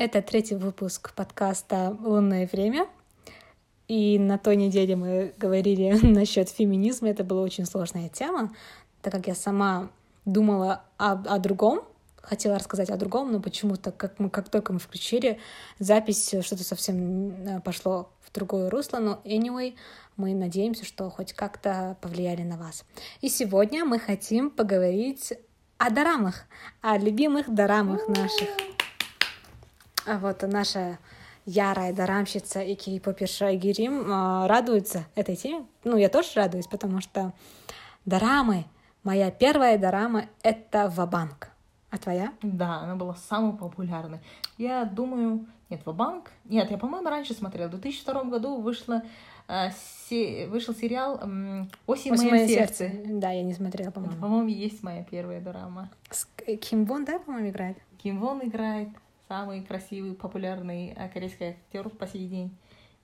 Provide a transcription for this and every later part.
Это третий выпуск подкаста «Лунное время». И на той неделе мы говорили насчет феминизма. Это была очень сложная тема, так как я сама думала о, о другом, хотела рассказать о другом, но почему-то, как, мы, как только мы включили запись, что-то совсем э, пошло в другое русло. Но anyway, мы надеемся, что хоть как-то повлияли на вас. И сегодня мы хотим поговорить о дорамах, о любимых дорамах наших. А вот наша ярая дорамщица и кей-поперша Айгерим э, радуется этой теме. Ну, я тоже радуюсь, потому что дорамы, моя первая дорама — это «Вабанк». А твоя? Да, она была самой популярной. Я думаю... Нет, «Вабанк»? Нет, я, по-моему, раньше смотрела. В 2002 году вышла, э, се... вышел сериал «Осень, «Осень мое сердце». сердце». Да, я не смотрела, по-моему. Это, по-моему, есть моя первая дорама. С Ким Вон, да, по-моему, играет? Ким Вон играет самый красивый, популярный э, корейский актер по сей день.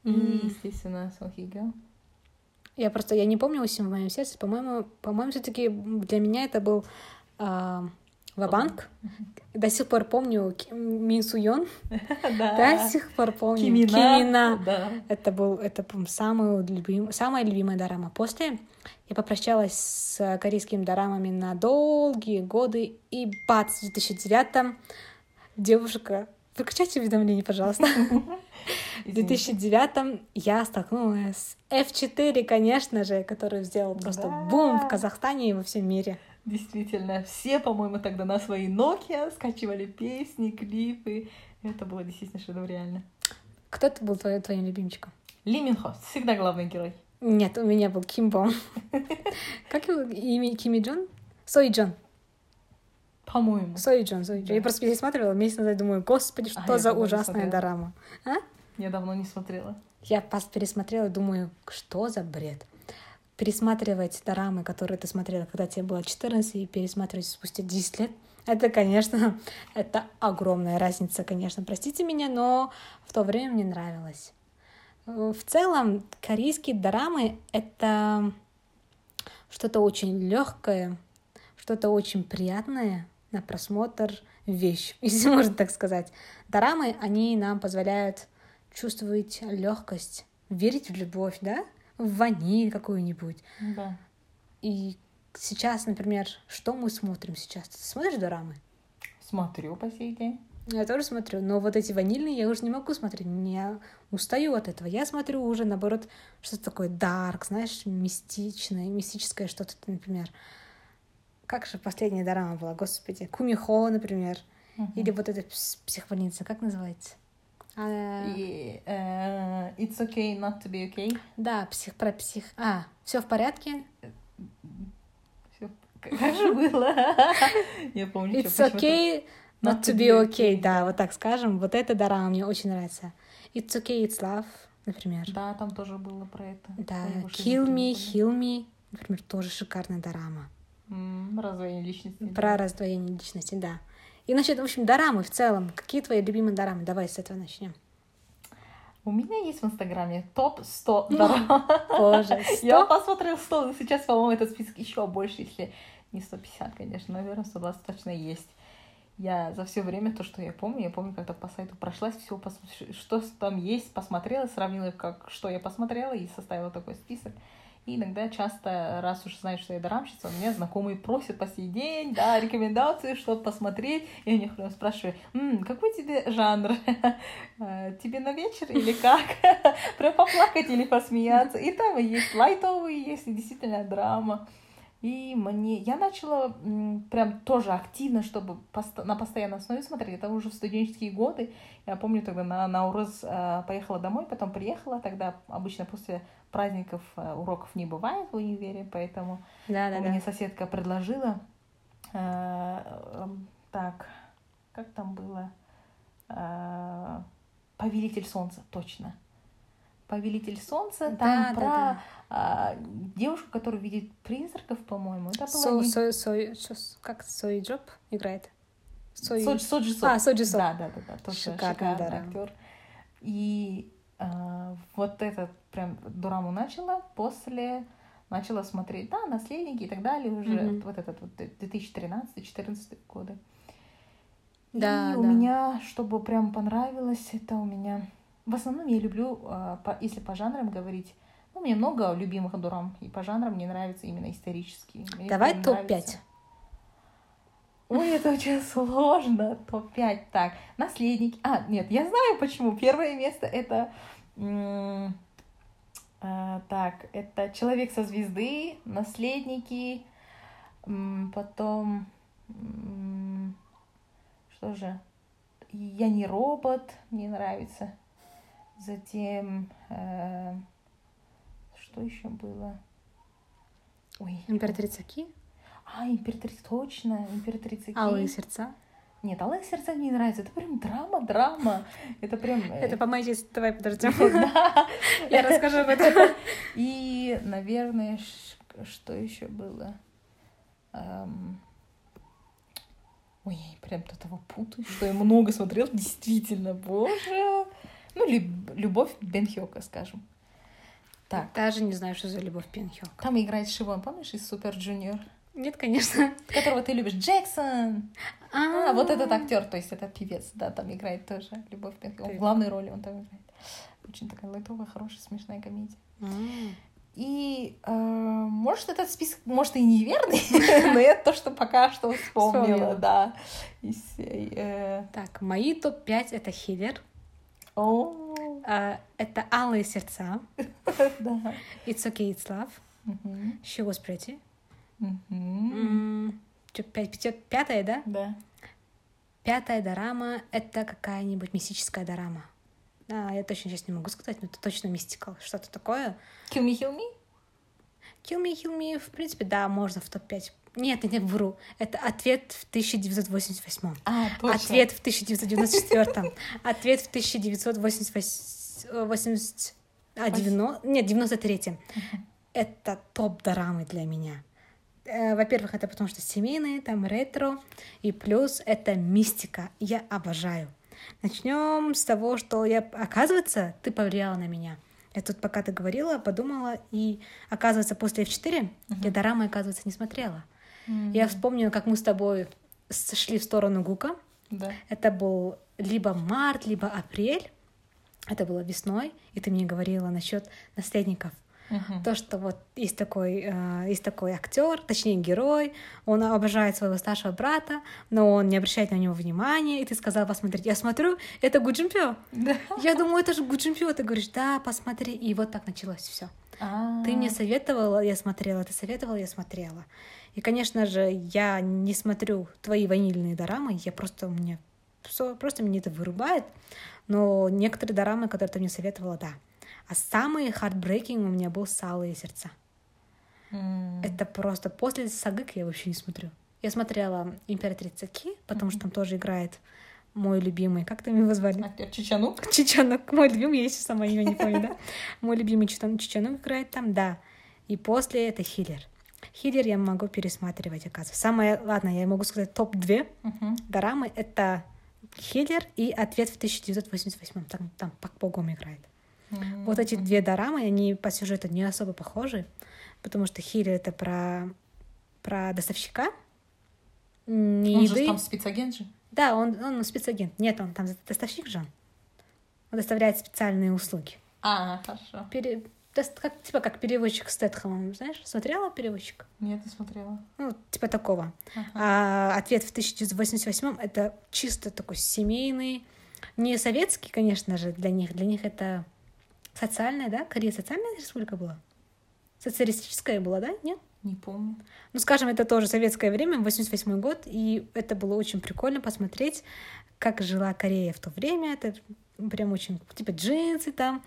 И, mm. естественно, Сон Хи Гё. Я просто, я не помню «Осень в моем сердце». По-моему, по-моему, все таки для меня это был э, Вабанк. До сих пор помню Мин Суён. До сих пор помню. Кимина. Это был, это, самый любим, самая любимая дорама. После я попрощалась с корейскими дорамами на долгие годы, и бац, в 2009 девушка, выключайте уведомления, пожалуйста. В 2009 я столкнулась с F4, конечно же, который сделал просто да. бум в Казахстане и во всем мире. Действительно, все, по-моему, тогда на свои Nokia скачивали песни, клипы. Это было действительно шедеврально. Кто ты был твоим, твоим любимчиком? Ли Минхо, всегда главный герой. Нет, у меня был Ким Бон. Как его имя? Кими Джон? Сой Джон. По-моему. Сой Джон, Сой Джон. Да. Я просто пересматривала месяц назад, думаю, господи, что а, за ужасная дорама. А? Я давно не смотрела. Я пересмотрела, думаю, что за бред. Пересматривать дорамы, которые ты смотрела, когда тебе было 14, и пересматривать спустя 10 лет, это, конечно, это огромная разница, конечно. Простите меня, но в то время мне нравилось. В целом, корейские дорамы — это что-то очень легкое, что-то очень приятное, на просмотр вещь, если можно так сказать. Дорамы, они нам позволяют чувствовать легкость, верить в любовь, да, в ваниль какую-нибудь. Да. И сейчас, например, что мы смотрим сейчас? Ты смотришь дорамы? Смотрю по сей день. Я тоже смотрю, но вот эти ванильные я уже не могу смотреть, не устаю от этого. Я смотрю уже, наоборот, что-то такое дарк, знаешь, мистичное, мистическое что-то, например. Как же последняя дорама была, господи? Кумихо, например. Uh-huh. Или вот эта психбольница, как называется? И, uh, it's okay not to be okay. Да, псих про псих. А, все в порядке? Как же было? Я помню. It's okay not to be okay. Да, вот так скажем. Вот эта дорама мне очень нравится. It's okay, it's love, например. Да, там тоже было про это. Да, kill me, heal me, например, тоже шикарная дорама. Раздвоение личности. Про раздвоение личности, да. И насчет, в общем, дорамы в целом. Какие твои любимые дорамы? Давай с этого начнем. У меня есть в Инстаграме топ 100 дорам. Боже, 100? Я посмотрела 100, но сейчас, по-моему, этот список еще больше, если не 150, конечно, наверное, 120 точно есть. Я за все время, то, что я помню, я помню, когда по сайту прошлась, все, что там есть, посмотрела, сравнила, как, что я посмотрела, и составила такой список. И иногда часто, раз уж знают, что я дорамщица, у меня знакомые просят по сей день, да, рекомендации, чтобы посмотреть. И у них прям спрашиваю, М, какой тебе жанр? А, тебе на вечер или как? Прям поплакать или посмеяться? И там есть лайтовые, есть и действительно драма. И мне... Я начала прям тоже активно, чтобы пост... на постоянной основе смотреть. Это уже в студенческие годы. Я помню тогда на, на Урус э, поехала домой, потом приехала. Тогда обычно после праздников э, уроков не бывает в универе, поэтому да, да, мне да. соседка предложила... Э, э, так, как там было? Повелитель солнца, точно. Повелитель солнца, там да, про... Да, да а, девушку, которая видит призраков, по-моему. Это было so, не... so, so, как Сой Джоб играет? Сой... Со, Соджи Со. А, Соджи Со. Да, да, да, да. Тоже шикарный, шикарный да. актер. И а, вот этот прям дураму начала после начала смотреть, да, наследники и так далее уже mm-hmm. вот этот вот 2013-2014 годы. Да, и у да. меня, чтобы прям понравилось, это у меня... В основном я люблю, а, если по жанрам говорить, ну, меня много любимых дурам, и по жанрам мне нравятся именно исторические. Мне Давай прям топ-5. нравится. Ой, это очень сложно. Топ-5. Так, наследники. А, нет, я знаю почему. Первое место это... а, так, это Человек со звезды, Наследники, потом... Что же? Я не робот, мне нравится. Затем... э, что еще было? Ой, Императрица Ки, а, императрица, точно, императрица Ки. Алые сердца. Нет, Алые сердца мне не нравится. Это прям драма, драма. Это прям... э, Это по моей части, давай подождем. Я расскажу об этом. И, наверное, что еще было? Ой, я прям до того путаю, что я много смотрела. Действительно, боже. Ну, люб- любовь Бен Хёка, скажем. Так, Даже не знаю, что за любовь Пинхёк. там играет Шивон, помнишь, из Супер Джуниор? Нет, конечно. Которого ты любишь, Джексон. А, А, вот этот актер, то есть этот певец, да, там играет тоже Любовь Бен Он в главной роли он там играет. Очень такая лайтовая, хорошая, смешная комедия. М. И, э, может, этот список, может, и неверный, но это то, что пока что вспомнила, да. Всей, э, Так, мои топ-5 это Хиллер, а, это Алые сердца, да. It's okay, it's love, She was pretty. Пятая, да? Да. Пятая дорама — это какая-нибудь мистическая дорама. А, я точно сейчас не могу сказать, но это точно мистикал. Что-то такое. Kill me, kill me? Kill Me, Kill Me, в принципе, да, можно в топ-5. Нет, я не вру. Это ответ в 1988. А, точно. Ответ в 1994. Ответ в 1988... А, 90... Нет, 93 Это топ дорамы для меня. Э, Во-первых, это потому что семейные, там ретро, и плюс это мистика. Я обожаю. Начнем с того, что я, оказывается, ты повлияла на меня. Я тут, пока ты говорила, подумала, и оказывается, после F4 я дорамы, оказывается, не смотрела. М, Я вспомнила, как мы с тобой сошли в сторону Гука. Да. Это был либо март, либо апрель. Это было весной, и ты мне говорила насчет наследников. Мгм. То, что вот есть такой, э, есть такой актер, точнее герой, он обожает своего старшего брата, но он не обращает на него внимания, и ты сказала посмотреть. Я смотрю, это Гуджинпё. Да. Я думаю, это же Гуджинпё. Ты говоришь, да, посмотри. И вот так началось все. А, Ты мне советовала, я смотрела, ты советовала, я смотрела. И, конечно же, я не смотрю твои ванильные дорамы, я просто мне всё- просто мне это вырубает. Но некоторые дорамы, которые ты мне советовала, да. А самый heartbreaking у меня был «Салые сердца». м, Это просто после Сагык я вообще не смотрю. Я смотрела «Императрица Ки», потому что там тоже играет мой любимый, как там его звали? Актер. Чичанок, мой любимый, я сейчас сама имя не помню, да? Мой любимый Чичанок играет там, да. И после это Хиллер. Хиллер я могу пересматривать, оказывается. Самое, ладно, я могу сказать топ-2 Мгм. дорамы. Это Хиллер и «Ответ в 1988». Там, там Пак Богом играет. М, Вот эти две дорамы, они по сюжету не особо похожи, потому что Хиллер — это про, про доставщика, не Он же еды. там спецагент же. Да, он, он спецагент. Нет, он там доставщик же он. Он доставляет специальные услуги. А, хорошо. Пере... как, типа как переводчик Стэтхэмом, знаешь? Смотрела переводчик? Нет, не смотрела. Ну, типа такого. Ага. А ответ в 1988 это чисто такой семейный, не советский, конечно же, для них. Для них это социальная, да? Корея социальная республика была? Социалистическая была, да? Нет? Не помню. Ну, скажем, это тоже советское время, 88 год, и это было очень прикольно посмотреть, как жила Корея в то время. Это прям очень, типа, джинсы там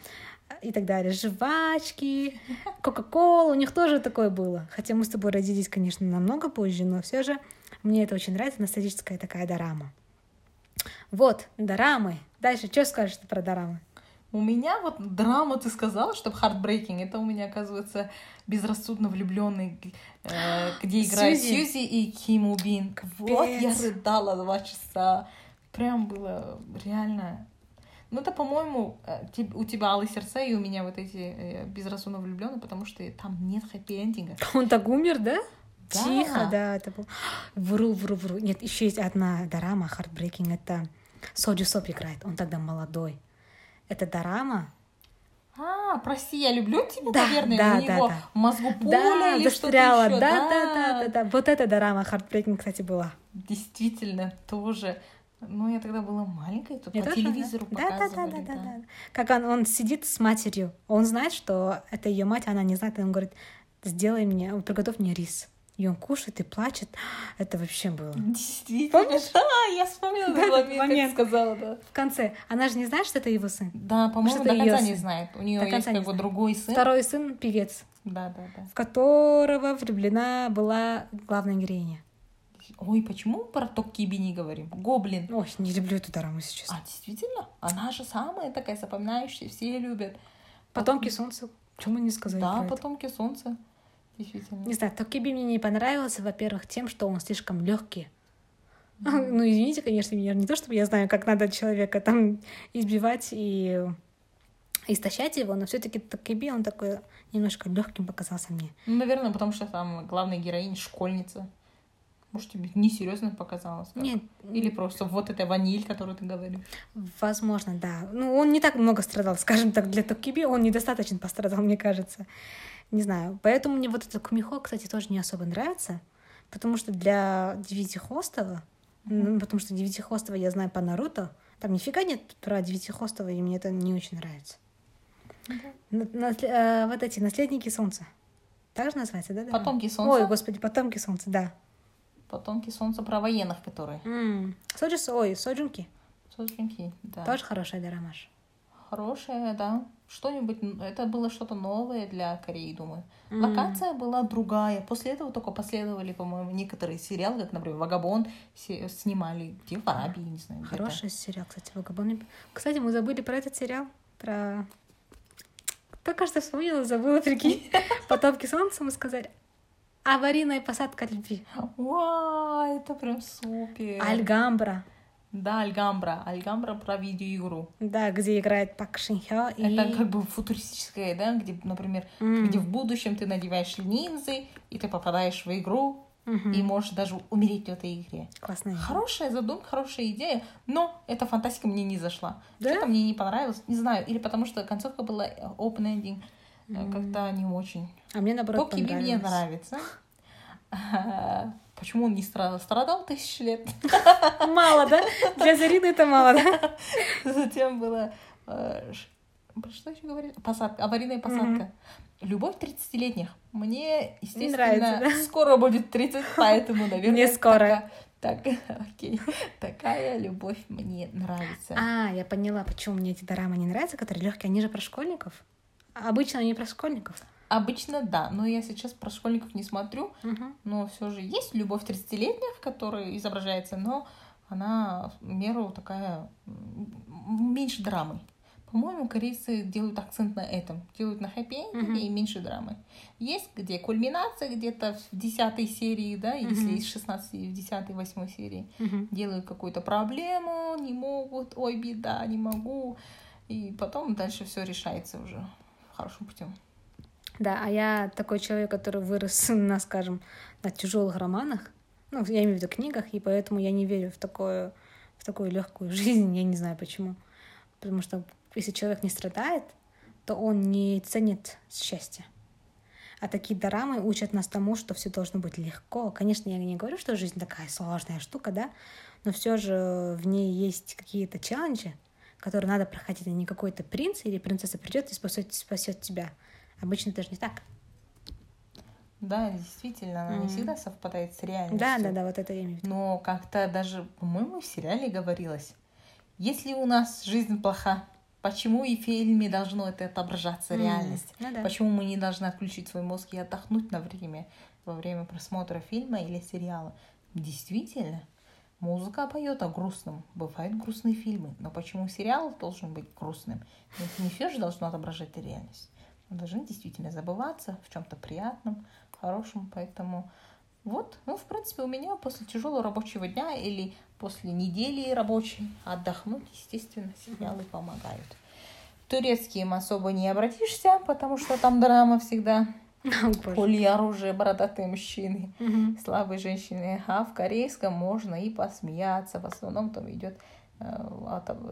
и так далее, жвачки, Кока-Кола, у них тоже такое было. Хотя мы с тобой родились, конечно, намного позже, но все же мне это очень нравится, ностальгическая такая дорама. Вот, дорамы. Дальше, что скажешь про дорамы? У меня вот драма, ты сказала, что heartbreaking, это у меня, оказывается, безрассудно влюбленный, э, где играют Сьюзи. Сьюзи и Ким Убин. Вот я рыдала два часа. Прям было реально... Ну, это, по-моему, э, у тебя алые сердца, и у меня вот эти э, безрассудно влюбленные, потому что там нет хэппи-эндинга. Он так умер, да? Да. Тихо, да, это был... Вру, вру, вру. Нет, еще есть одна дорама, Heartbreaking, это Соджи Соп играет, он тогда молодой. Это дорама, А, прости, я люблю тебя, Да, наверное, да, у да, него да. мозгу пуля да, или что-то застряла, еще. да, да, да, да, да. Вот эта дорама Heartbreaking, кстати, была. Действительно, тоже. Ну, я тогда была маленькая, тут Я по тоже, да. телевизору да, да, да, показывали. да, да, да. Как он, он сидит с матерью, он знает, что это ее мать, она не знает, и он говорит, сделай мне, приготовь мне рис. И он кушает и плачет. Это вообще было. Действительно, да, я вспомнила Да, этот момент, как сказала, да. В конце, она же не знает, что это его сын. Да, по-моему, до конца не сын. знает. У нее До есть как бы другой сын. Второй сын певец, Да, да, да. в которого влюблена была главная героиня. Ой, почему про Токкиби не говорим? Гоблин. Ой, не люблю эту дораму, честно. А, действительно? Она же самая такая запоминающая, все любят. Потомки солнца. Почему не сказать Да, про это? потомки солнца. Действительно. Не знаю, Токиби мне не понравился, во-первых, тем, что он слишком легкий. Ну, извините, конечно, меня не то, чтобы я знаю, как надо человека там избивать и истощать его, но все-таки Токиби, он такой немножко легким показался мне. Ну, наверное, потому что там главная героиня школьница. Может, тебе несерьезно показалось? как? Нет, Или просто вот эта ваниль, которую ты говоришь. возможно, да. Ну, он не так много страдал, скажем так, для Токиби он недостаточно пострадал, мне кажется. Не знаю. Поэтому мне вот этот Кумихо, кстати, тоже не особо нравится, потому что для Девятихвостого, ну, потому что Девятихвостого я знаю по Наруто, там нифига нет про Девятихвостого, и мне это не очень нравится. На- насле- э, вот эти наследники солнца. Так же называется, да? да? Потомки солнца. Ой, господи, потомки солнца, да. Потомки солнца про военных, которые. М. Соджис, ой, Соджунки. Соджинки, да. Тоже хорошая дорамаш. Хорошая, да. Что-нибудь, это было что-то новое для Кореи, думаю. М. Локация была другая. После этого только последовали, по-моему, некоторые сериалы, как, например, «Вагабон» снимали где в Арабии, не знаю. Хороший сериал, кстати, Вагабон. Кстати, мы забыли про этот сериал, про... Только что вспомнила, забыла, прикинь. Потомки солнца мы сказали. Аварийная посадка любви. Вау, это прям супер. Альгамбра. Да, Альгамбра. Альгамбра про видеоигру. Да, где играет Пак Шинхё и... Это как бы футуристическое, да, где, например, М. где в будущем ты надеваешь линзы, и ты попадаешь в игру, Мгм. и можешь даже умереть в этой игре. Классная игра. Хорошая задумка, хорошая идея, но эта фантастика мне не зашла. Да? Что-то мне не понравилось, не знаю, или потому что концовка была э, open ending, э, как-то не очень. А мне наоборот мне понравилось. нравится. Почему он не страдал? Страдал тысячи лет. Мало, да? Для Зарины это мало, да? Затем было... э, Что еще говорили? Посадка, аварийная посадка. Любовь 30-летних. Мне, естественно, нравится, да? скоро будет 30, поэтому, наверное... Мне скоро. Так, окей. Такая любовь мне нравится. А, я поняла, почему мне эти дорамы не нравятся, которые легкие. Они же про школьников. Обычно они про школьников. Обычно да, но я сейчас про школьников не смотрю, Мгм. но все же есть любовь 30-летних, которая изображается, но она в меру такая меньше драмы. По-моему, корейцы делают акцент на этом, делают на хэппи Мгм. и меньше драмы. Есть где кульминация где-то в десятой серии, да, если Мгм. из 16 в 10 восьмой серии Мгм. делают какую-то проблему, не могут, ой, беда, не могу. И потом дальше все решается уже хорошим путем. Да, а я такой человек, который вырос на, скажем, на тяжелых романах. Ну, я имею в виду книгах, и поэтому я не верю в такую, в такую легкую жизнь. Я не знаю почему. Потому что если человек не страдает, то он не ценит счастье. А такие дорамы учат нас тому, что все должно быть легко. Конечно, я не говорю, что жизнь такая сложная штука, да, но все же в ней есть какие-то челленджи, которые надо проходить, а не какой-то принц или принцесса придет и спасет, спасет тебя. Обычно это же не так. Да, действительно, она не Мгм. всегда совпадает с реальностью. Да, да, да, вот это я имею в виду. Но как-то даже, по-моему, в сериале говорилось, если у нас жизнь плоха, почему и в фильме должно это отображаться М, реальность? Ну да. Почему мы не должны отключить свой мозг и отдохнуть на время, во время просмотра фильма или сериала? Действительно, музыка поет о грустном. Бывают грустные фильмы, но почему сериал должен быть грустным? Ведь не все же должно отображать реальность. Мы должны действительно забываться в чем-то приятном, хорошем, поэтому вот, ну, в принципе, у меня после тяжелого рабочего дня или после недели рабочей отдохнуть, естественно, сериалы помогают. Турецким особо не обратишься, потому что там драма всегда. полиоружие, бородатые мужчины, слабые женщины. А в корейском можно и посмеяться. В основном там идет, э,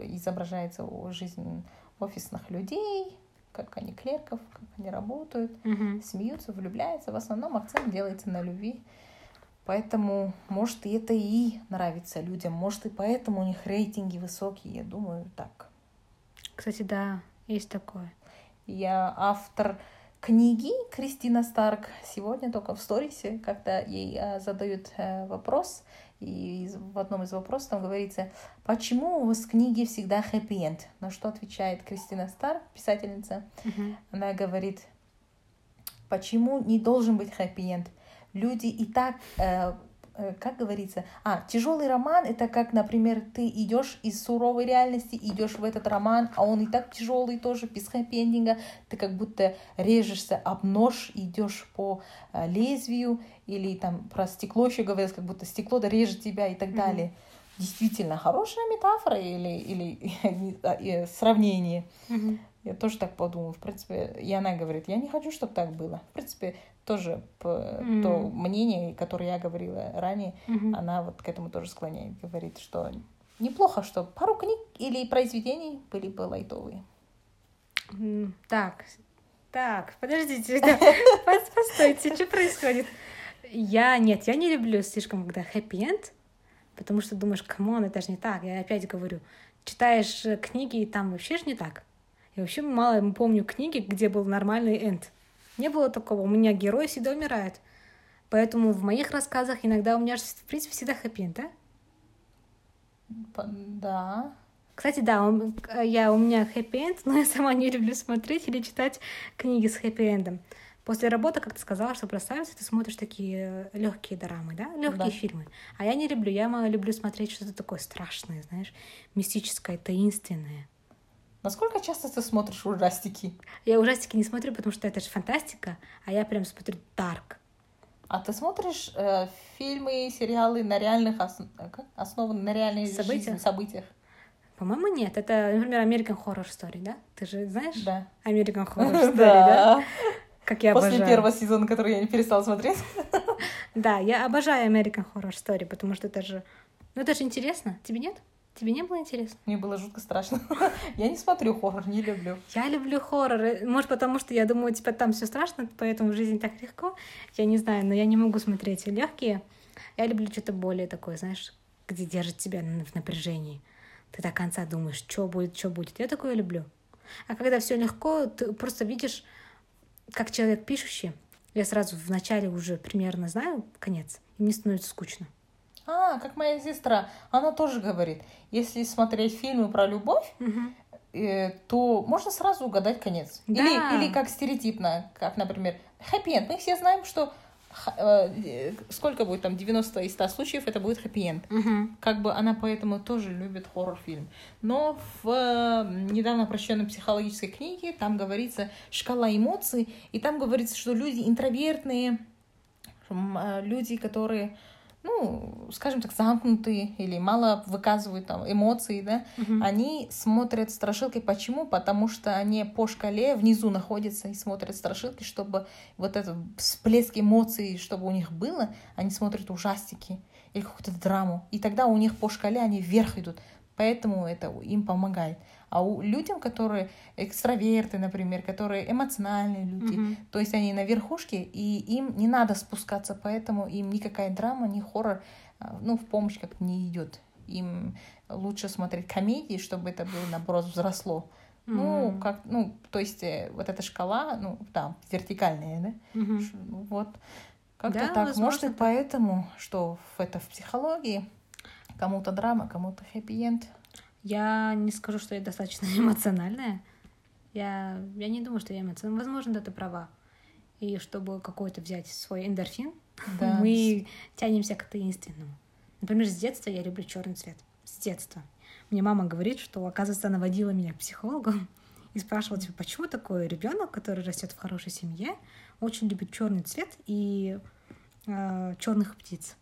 изображается жизнь офисных людей, как они клерков, как они работают, смеются, влюбляются. В основном акцент делается на любви. Поэтому, может, и это и нравится людям, может, и поэтому у них рейтинги высокие, я думаю, так. Кстати, да, есть такое. Я автор книги Кристина Старк. Сегодня только в сторисе, когда ей э, задают э, вопрос, и в одном из вопросов там говорится, почему у вас в книге всегда хэппи-энд? На что отвечает Кристина Старк, писательница. Мгм. Она говорит, почему не должен быть хэппи-энд? Люди и так, э, как говорится, а, тяжелый роман это как, например, ты идешь из суровой реальности, идешь в этот роман, а он и так тяжелый тоже, без хэппи-эндинга, ты как будто режешься об нож, идешь по э, лезвию, или там про стекло еще говорилось, как будто стекло да режет тебя и так Мгм. далее. Действительно, хорошая метафора или, или э, сравнение. Мгм. Я тоже так подумала. В принципе, и она говорит, я не хочу, чтобы так было. В принципе, тоже Мгм. то мнение, которое я говорила ранее, Мгм. она вот к этому тоже склоняет. Говорит, что неплохо, что пару книг или произведений были бы лайтовые. Так, так, подождите, да, постойте, что происходит? Я, нет, я не люблю слишком, когда хэппи-энд, потому что думаешь, come on, это же не так. Я опять говорю, читаешь э, книги, и там вообще же не так. Я вообще мало помню книги, где был нормальный end. Не было такого. У меня герой всегда умирает. Поэтому в моих рассказах иногда у меня же, в принципе, всегда хэппи-энд, да? Да. Кстати, да, он- э, я, у меня хэппи-энд, но я сама не люблю смотреть или читать книги с хэппи-эндом. После работы, как ты сказала, что бросаешься, ты смотришь такие легкие драмы, да, легкие Да. фильмы. А я не люблю, я люблю смотреть что-то такое страшное, знаешь, мистическое, таинственное. Насколько часто ты смотришь ужастики? Я ужастики не смотрю, потому что это же фантастика, а я прям смотрю дарк. А ты смотришь э, фильмы, сериалы на реальных ос- как? основаны на реальных Событиях? жизни, событиях? По-моему, нет. Это, например, American Horror Story, да? Ты же знаешь? Да. American Horror Story, да? Да. Как я После обожаю. первого сезона, который я не перестала смотреть. Да, я обожаю American Horror Story, потому что это же... Ну, это же интересно. Тебе нет? Тебе не было интересно? Мне было жутко страшно. Я не смотрю хоррор, не люблю. Я люблю хорроры. Может, потому что я думаю, типа, там все страшно, поэтому жизнь так легко. Я не знаю, но я не могу смотреть легкие. Я люблю что-то более такое, знаешь, где держит тебя в напряжении. Ты до конца думаешь, что будет, что будет. Я такое люблю. А когда все легко, ты просто видишь, как человек пишущий. Я сразу вначале уже примерно знаю конец, и мне становится скучно. А, как моя сестра, она тоже говорит, если смотреть фильмы про любовь, э, то можно сразу угадать конец. Да. Или, или как стереотипно, как, например, хэппи-энд. Мы все знаем, что э, э, сколько будет там, 90 из 100 случаев, это будет хэппи-энд. Как бы она поэтому тоже любит хоррор-фильм. Но в э, недавно прочтенной психологической книге там говорится шкала эмоций, и там говорится, что люди интровертные, э, люди, которые, ну, скажем так, замкнутые или мало выказывают там эмоции, да, они смотрят страшилки. Почему? Потому что они по шкале внизу находятся и смотрят страшилки, чтобы вот этот всплеск эмоций, чтобы у них было, они смотрят ужастики или какую-то драму. И тогда у них по шкале они вверх идут. Поэтому это им помогает. А у людям, которые экстраверты, например, которые эмоциональные люди, Мгм. то есть они на верхушке, и им не надо спускаться, поэтому им никакая драма, ни хоррор, а, ну, в помощь как не идет. Им лучше смотреть комедии, чтобы это было, наоборот, взросло. Ну, Мгм. как, ну, то есть э, вот эта шкала, ну, там, вертикальная, да? Мгм. Ш- ну, Вот. Как-то Да, так. Может, возможно, и так. поэтому, что в- это в психологии кому-то драма, кому-то хэппи-энд. Я не скажу, что я достаточно эмоциональная. Я, я не думаю, что я эмоциональная. Возможно, да, ты права. И чтобы какой-то взять свой эндорфин, Да. мы тянемся к таинственному. Например, с детства я люблю черный цвет. С детства. Мне мама говорит, что, оказывается, она водила меня к психологу и спрашивала, типа, почему такой ребенок, который растет в хорошей семье, очень любит черный цвет и черных птиц.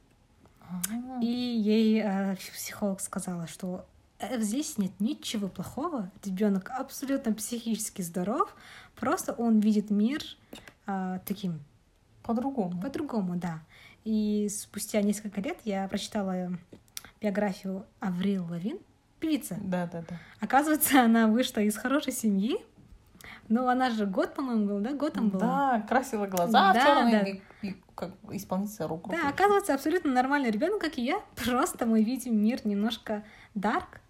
И ей э, психолог сказала, что э, здесь нет ничего плохого. Ребенок абсолютно психически здоров. Просто он видит мир а, таким По-другому. по-другому, да. И спустя несколько лет я прочитала биографию Аврил Лавин, певица. Да, да, да. Оказывается, она вышла из хорошей семьи. Но она же год, по-моему, был, да? Год там была. Да, красивые глаза, Да, черные, да. и, и как исполнительница рук. Да, оказывается, абсолютно нормальный ребенок, как и я. Просто мы видим мир немножко дарк,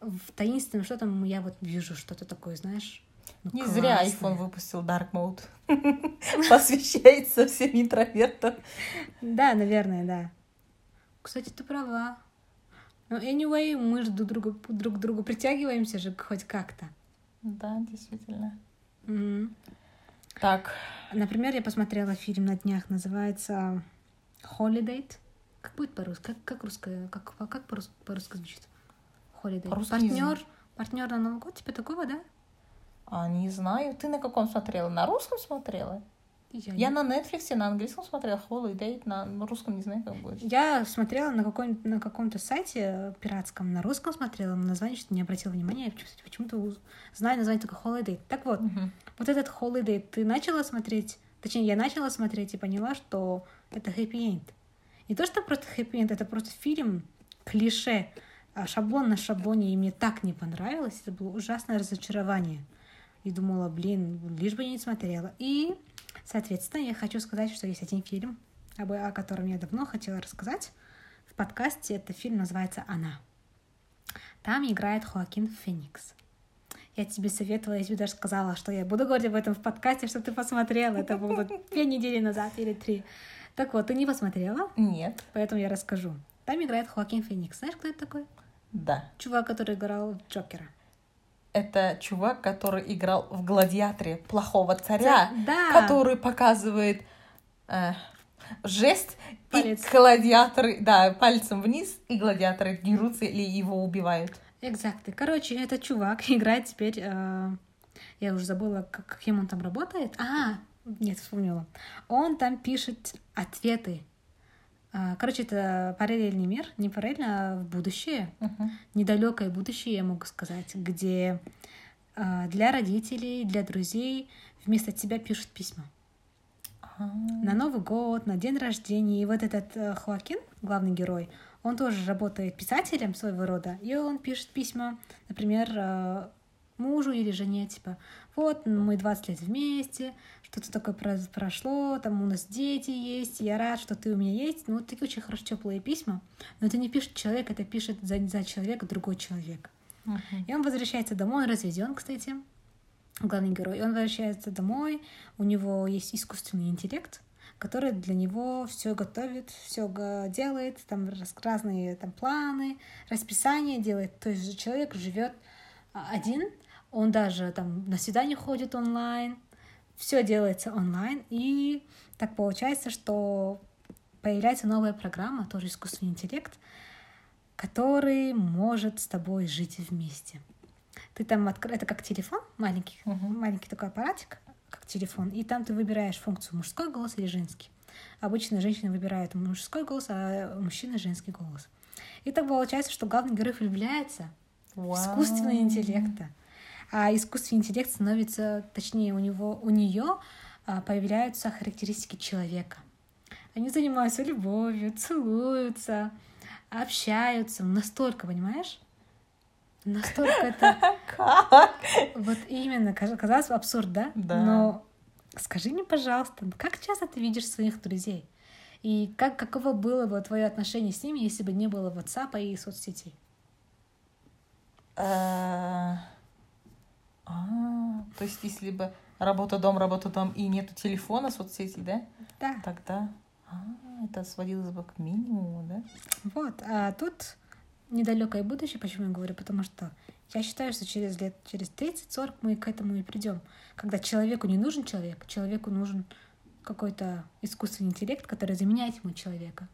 в таинственном, что там я вот вижу что-то такое, знаешь. ну, Не зря классное. iPhone выпустил Dark Mode. Посвящается всем интровертам. Да, наверное, да. Кстати, ты права. Но anyway, мы же друг, другу, друг к другу притягиваемся же хоть как-то. Да, действительно. Мгм. Так, Например, я посмотрела фильм на днях, называется Holiday. Как будет по-русски? Как, как русское? Как, как по-русски, по-русски звучит? Holiday. По-русски не партнер, партнер на Новый год, типа такого, да? а не знаю, ты на каком смотрела? На русском смотрела? Я, Я на Netflix на английском смотрела, Holiday, на русском не знаю, как будет. Я смотрела на, каком на каком-то сайте пиратском, на русском смотрела, на название что-то не обратила внимания, я почему- почему-то знаю название только Holiday. Так вот, Мгм. вот этот Holiday ты начала смотреть, точнее, я начала смотреть и поняла, что это хэппи-энд. Не то, что просто хэппи-энд, это просто фильм, клише, а, шаблон на шаблоне, и мне так не понравилось, это было ужасное разочарование. И думала, блин, лишь бы я не смотрела. И, соответственно, я хочу сказать, что есть один фильм, о котором я давно хотела рассказать в подкасте. Это фильм называется «Она». Там играет Хоакин Феникс. Я тебе советовала, я тебе даже сказала, что я буду говорить об этом в подкасте, чтобы ты посмотрела. Это было две недели назад или три. Так вот, ты не посмотрела, Нет. поэтому я расскажу. Там играет Хоакин Феникс. Знаешь, кто это такой? Да. Чувак, который играл Джокера. Это чувак, который играл в «Гладиаторе» плохого царя, Да. который показывает э, жест, Палец. и гладиаторы, да, пальцем вниз, и гладиаторы дерутся или его убивают. Exactly. Короче, этот чувак играет теперь... э, я уже забыла, как, каким он там работает. А, нет, вспомнила. Он там пишет ответы. А, Короче, это параллельный мир, не параллельно, а в будущее. Мгм. недалекое будущее, я могу сказать, где а, для родителей, для друзей вместо тебя пишут письма. А, На Новый год, на день рождения. И вот этот э, Хоакин, главный герой, он тоже работает писателем своего рода, и он пишет письма, например, э, мужу или жене, типа, вот, мы 20 лет вместе, что-то такое про- прошло, там у нас дети есть, я рад, что ты у меня есть. Ну, вот такие очень хорошо теплые письма. Но это не пишет человек, это пишет за, за человека другой человек. мгм. И он возвращается домой, он разведен, кстати, главный герой. И он возвращается домой, у него есть искусственный интеллект, который для него все готовит, все делает, там раз- разные там планы, расписание делает. То есть человек живет а, один, он даже там на свидание ходит онлайн, все делается онлайн, и так получается, что появляется новая программа, тоже искусственный интеллект, который может с тобой жить вместе. Ты там откры... это как телефон маленький, Мгм. маленький такой аппаратик, как телефон, и там ты выбираешь функцию мужской голос или женский. Обычно женщины выбирают мужской голос, а мужчина женский голос. И так получается, что главный герой влюбляется в Вау. искусственный интеллекта. А искусственный интеллект становится, точнее, у него, у нее появляются характеристики человека. Они занимаются любовью, целуются, общаются. Настолько, понимаешь? Настолько это... Как? Вот именно, казалось бы, абсурд, да? Да. Но скажи мне, пожалуйста, как часто ты видишь своих друзей? И как, каково было бы твое отношение с ними, если бы не было WhatsApp и соцсетей? А, то есть если бы работа дом, работа дом и нету телефона, соцсетей, да? Да. Тогда а, это сводилось бы к минимуму, да? Вот, а тут недалекое будущее, почему я говорю, потому что я считаю, что через лет, через 30-40 мы к этому и придем. Когда человеку не нужен человек, человеку нужен какой-то искусственный интеллект, который заменяет ему человека.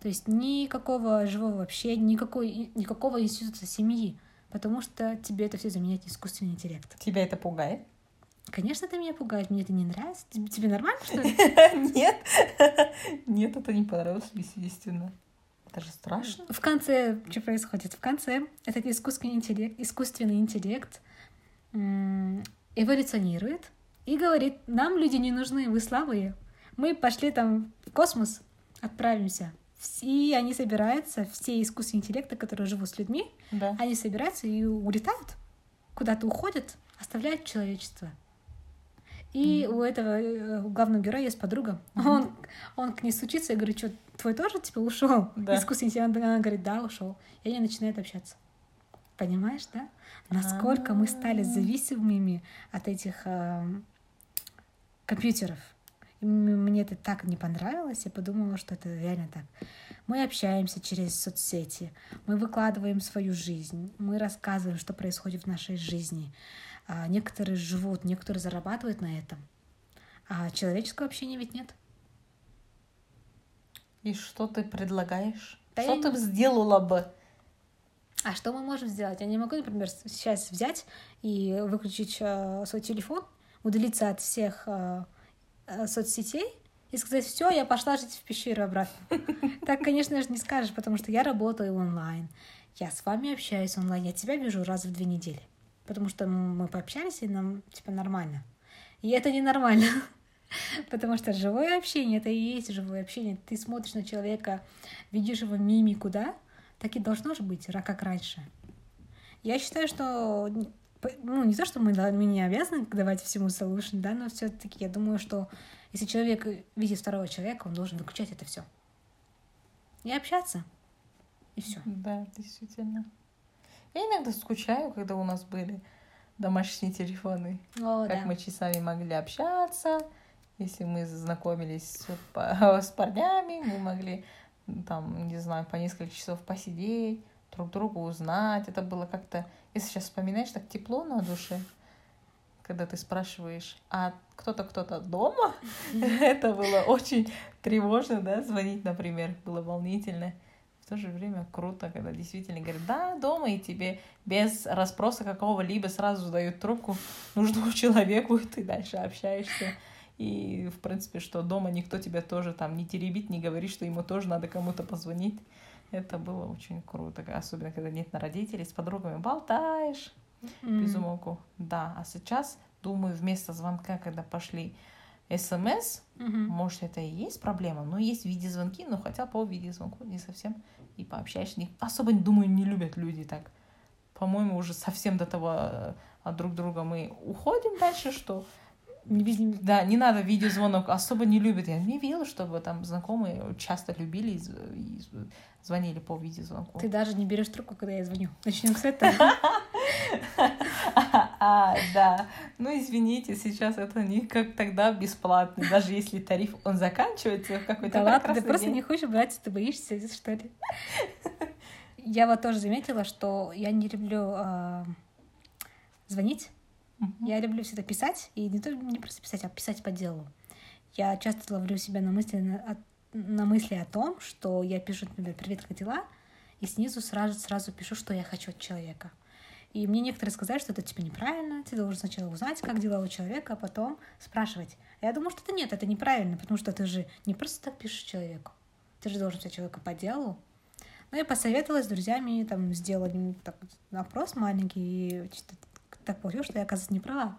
То есть никакого живого общения, никакой, никакого института семьи, потому что тебе это все заменяет искусственный интеллект. Тебя это пугает? Конечно, это меня пугает, мне это не нравится. Тебе, нормально, что ли? Нет. Нет, это не понравилось, естественно. Это же страшно. В конце, что происходит? В конце этот искусственный интеллект, искусственный интеллект эволюционирует и говорит, нам люди не нужны, вы слабые. Мы пошли там в космос, отправимся. И они собираются, все искусственные интеллекты, которые живут с людьми, Да. они собираются и улетают, куда-то уходят, оставляют человечество. И у этого э, у главного героя есть подруга. Он, он к ней стучится и говорит, что твой тоже типа ушел? Да. Искусственный интеллект. Она говорит, да, ушел. И они начинают общаться. Понимаешь, да? Насколько мы стали А. зависимыми от этих эм, компьютеров. Мне это так не понравилось, я подумала, что это реально так. Мы общаемся через соцсети, мы выкладываем свою жизнь, мы рассказываем, что происходит в нашей жизни. А некоторые живут, некоторые зарабатывают на этом. А человеческого общения ведь нет. И что ты предлагаешь? Да что я ты сделала бы? А что мы можем сделать? Я не могу, например, сейчас взять и выключить э, свой телефон, удалиться от всех э, соцсетей и сказать, все, я пошла жить в пещеру обратно. Так, конечно же, не скажешь, потому что я работаю онлайн, я с вами общаюсь онлайн, я тебя вижу раз в две недели, потому что мы пообщались, и нам, типа, нормально. И это ненормально, потому что живое общение, это и есть живое общение. Ты смотришь на человека, видишь его мимику, да? Так и должно же быть, как раньше. Я считаю, что ну, не то, что мы, мы не обязаны давать всему solution, да, но все-таки я думаю, что если человек видит второго человека, он должен выключать это все. И общаться. И все. Да, действительно. Я иногда скучаю, когда у нас были домашние телефоны. О, как да. мы часами могли общаться. Если мы знакомились с, с парнями, мы могли там, не знаю, по несколько часов посидеть, друг друга узнать. Это было как-то, если сейчас вспоминаешь, так тепло на душе, когда ты спрашиваешь, а кто-то кто-то дома? Это было очень тревожно, да, звонить, например, было волнительно. В то же время круто, когда действительно говорят, да, дома, и тебе без расспроса какого-либо сразу дают трубку нужному человеку, и ты дальше общаешься. И, в принципе, что дома никто тебя тоже там не теребит, не говорит, что ему тоже надо кому-то позвонить. Это было очень круто, особенно когда нет на родителей, с подругами болтаешь М. без умолку. Да, а сейчас, думаю, вместо звонка, когда пошли смс, Мгм. может, это и есть проблема, но есть видеозвонки, но хотя по видеозвонку не совсем и пообщаешься. Особо, думаю, не любят люди так. По-моему, уже совсем до того э, от друг друга мы уходим дальше, что Не да, не надо видеозвонок, особо не любят. Я не видела, чтобы там знакомые часто любили и и звонили по видеозвонку. Ты даже не берешь трубку, когда я звоню. Начнем с этого. А, да. Ну, извините, сейчас это не как тогда бесплатно. Даже если тариф, он заканчивается в какой-то Да ладно, ты просто не хочешь брать, ты боишься, что ли? Я вот тоже заметила, что я не люблю а, звонить. Мгм. Я люблю всегда писать, и не, то, не просто писать, а писать по делу. Я часто ловлю себя на мысли, на, на мысли о том, что я пишу, например, «Привет, как дела?» и снизу сразу, сразу пишу, что я хочу от человека. И мне некоторые сказали, что это типа неправильно, ты должен сначала узнать, как дела у человека, а потом спрашивать. А я думаю, что это нет, это неправильно, потому что ты же не просто так пишешь человеку. Ты же должен писать человека по делу. Ну, я посоветовалась с друзьями, там, сделать м, так, опрос маленький, и так получилось, что я, оказывается, не права.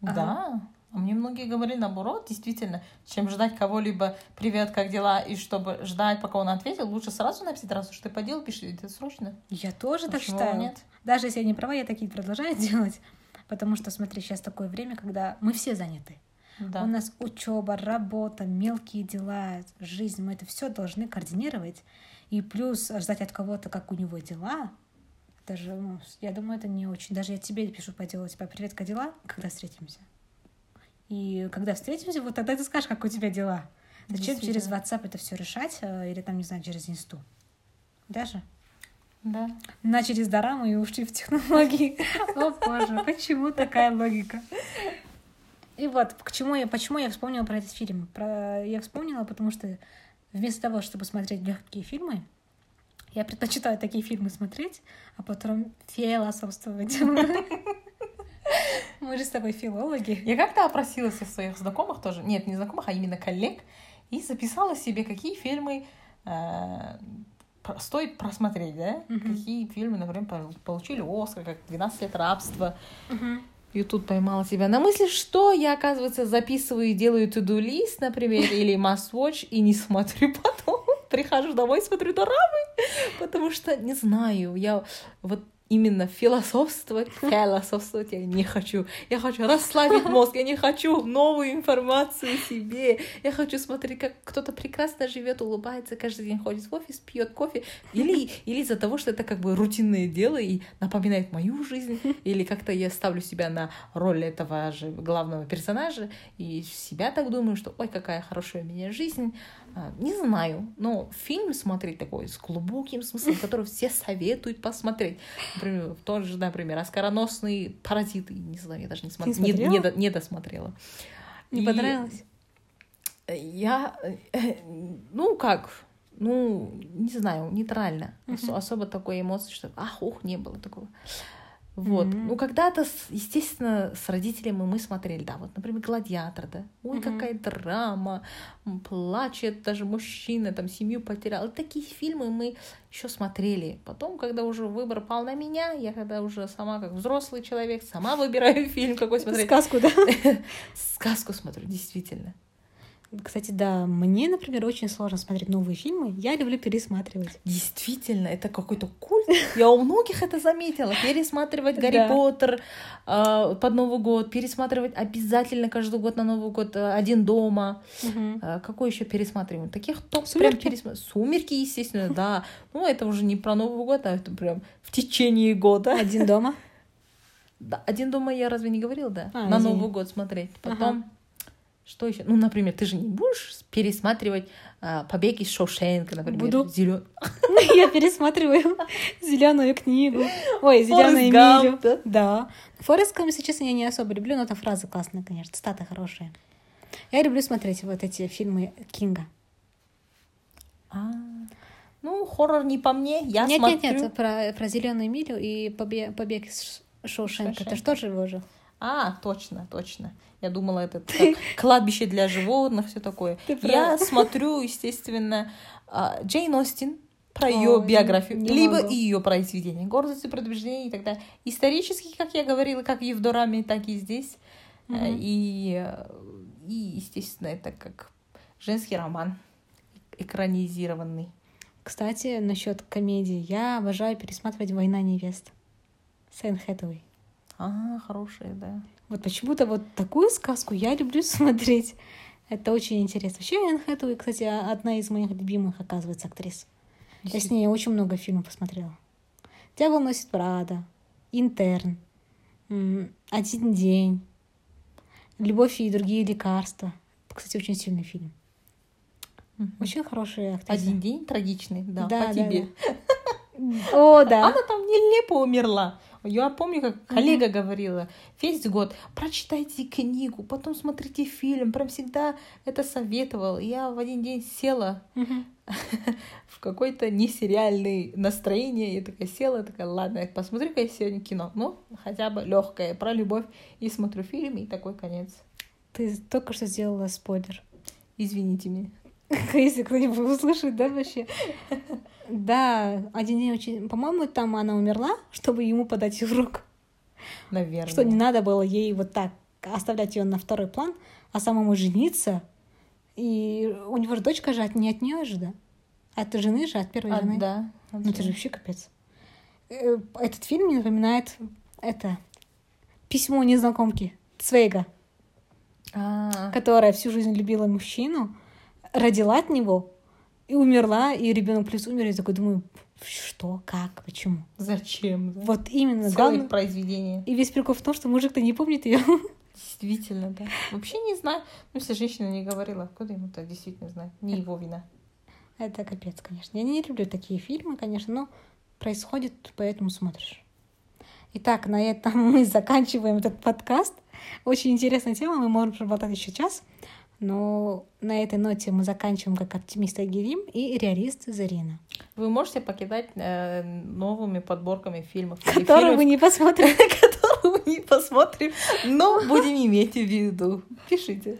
Да. А мне многие говорили наоборот, действительно, чем ждать кого-либо «Привет, как дела?» и чтобы ждать, пока он ответил, лучше сразу написать, раз уж ты по делу пишешь, это срочно. Я тоже так Почему считаю. нет? Даже если я не права, я такие продолжаю делать. Потому что, смотри, сейчас такое время, когда мы все заняты. Да. У нас учеба, работа, мелкие дела, жизнь. Мы это все должны координировать. И плюс ждать от кого-то, как у него дела. Даже, ну, я думаю, это не очень. Даже я тебе пишу по делу, типа, привет, как дела? Когда встретимся? И когда встретимся, вот тогда ты скажешь, как у тебя дела. Зачем через. WhatsApp это все решать? э, Или там, не знаю, через инсту? Даже? Да. Начали с дорамы и ушли в технологии. О боже, почему такая логика? И вот, к чему я, почему я вспомнила про этот фильм? Про, я вспомнила, потому что вместо того, чтобы смотреть легкие фильмы, я предпочитаю такие фильмы смотреть, а потом философствовать. Мы же с тобой филологи. Я как-то опросила всех своих знакомых тоже, нет, не знакомых, а именно коллег, и записала себе, какие фильмы э, стоит просмотреть, да? Какие фильмы, например, пол- получили Оскар, как «12 лет рабства». Мгм. И тут поймала себя на мысли, что я, оказывается, записываю и делаю to-do лист, например, или must watch, и не смотрю потом. Прихожу домой, смотрю дорамы, потому что не знаю, я вот именно философствовать, философствовать я не хочу. Я хочу расслабить мозг, я не хочу новую информацию себе. Я хочу смотреть, как кто-то прекрасно живет, улыбается, каждый день ходит в офис, пьет кофе. Или, или из-за того, что это как бы рутинное дело и напоминает мою жизнь. Или как-то я ставлю себя на роль этого же главного персонажа и себя так думаю, что ой, какая хорошая у меня жизнь. А, не знаю, но фильм смотреть такой с глубоким смыслом, который все советуют посмотреть. Например, тот же, например, оскароносный паразит. Не знаю, я даже не смотрела. Не, не, не, не досмотрела. Не и понравилось? Я, ну как, ну, не знаю, нейтрально. Uh-huh. Особо такой эмоции, что ах, ух, не было такого. Вот. Mm-hmm. Ну, когда-то, естественно, с родителями мы смотрели, да, вот, например, «Гладиатор», да. Ой, mm-hmm. какая драма, плачет даже мужчина, там, семью потерял. И такие фильмы мы еще смотрели. Потом, когда уже выбор пал на меня, я когда уже сама, как взрослый человек, сама выбираю фильм какой смотреть. Сказку, да? Сказку смотрю, действительно. Кстати, да, мне, например, очень сложно смотреть новые фильмы. Я люблю пересматривать. Действительно, это какой-то культ. Я у многих это заметила. Пересматривать Гарри Поттер э, под Новый год, пересматривать обязательно каждый год на Новый год э, один дома. Э, какой еще пересматриваем? Таких топ прям пересматриваем. Сумерки, естественно, да. Ну, это уже не про Новый год, а это прям в течение года. Один дома? Да, один дома я разве не говорил, да? А, на Новый год смотреть. Потом. Что еще? Ну, например, ты же не будешь пересматривать а, побег из Шоушенка, например. Буду. Зелен... Я пересматриваю зеленую книгу. Ой, зеленую милю. Да? Форест Гамп, если честно, я не особо люблю, но эта фраза классная, конечно, стата хорошая. Я люблю смотреть вот эти фильмы Кинга. А, ну, хоррор не по мне, я нет, смотрю. Нет, нет, про, про зеленую милю и побег, побег из Шоушенка. Это же тоже его же. А, точно, точно. Я думала, это как кладбище для животных, все такое. Я смотрю, естественно, а, Джейн Остин про ее биографию, либо и ее произведение. Гордость и предубеждение и так далее. Исторически, как я говорила, как и в Дораме, так и здесь. Mm-hmm. И, и, естественно, это как женский роман экранизированный. Кстати, насчет комедии. Я обожаю пересматривать «Война невест». Сэн Хэтэуэй. А, хорошая, да. Вот почему-то вот такую сказку я люблю смотреть. Это очень интересно. Вообще, Энн Хэтэуэй, кстати, одна из моих любимых, оказывается, актрис. Я с ней очень много фильмов посмотрела. «Дьявол носит Прада», «Интерн», «Один день», «Любовь и другие лекарства». Кстати, очень сильный фильм. Очень хорошая актриса. Один день трагичный, да, да по да, тебе. Да. О, да. Она там нелепо умерла. Я помню, как коллега mm-hmm. говорила, весь год прочитайте книгу, потом смотрите фильм, прям всегда это советовал. Я в один день села mm-hmm. в какое-то несериальное настроение, я такая села, такая, ладно, посмотрю-ка я сегодня кино, ну, хотя бы легкое, про любовь, и смотрю фильм, и такой конец. Ты только что сделала спойлер. Извините меня. Если кто-нибудь услышит, да, вообще? Да, один день очень... По-моему, там она умерла, чтобы ему подать в руку. Наверное. Что не надо было ей вот так оставлять ее на второй план, а самому жениться. И у него же дочка же от, не от нее же, да? От жены же, от первой а, жены. Да. Ну это же вообще капец. Э, этот фильм мне напоминает это письмо незнакомки Цвейга, а. которая всю жизнь любила мужчину, родила от него и умерла, и ребенок плюс умер, и я такой думаю, что, как, почему? Зачем? Да? Вот именно. Целое главное... произведение. И весь прикол в том, что мужик-то не помнит ее. Действительно, да. Вообще не знаю. Ну, если женщина не говорила, откуда ему так действительно знать? Не его вина. Это капец, конечно. Я не люблю такие фильмы, конечно, но происходит, поэтому смотришь. Итак, на этом мы заканчиваем этот подкаст. Очень интересная тема, мы можем проболтать еще час. Но на этой ноте мы заканчиваем как оптимист Агирим и реалист Зарина. Вы можете покидать э, новыми подборками фильмов. Которые вы не посмотрите. Которые мы не посмотрим, но будем иметь в виду. Пишите.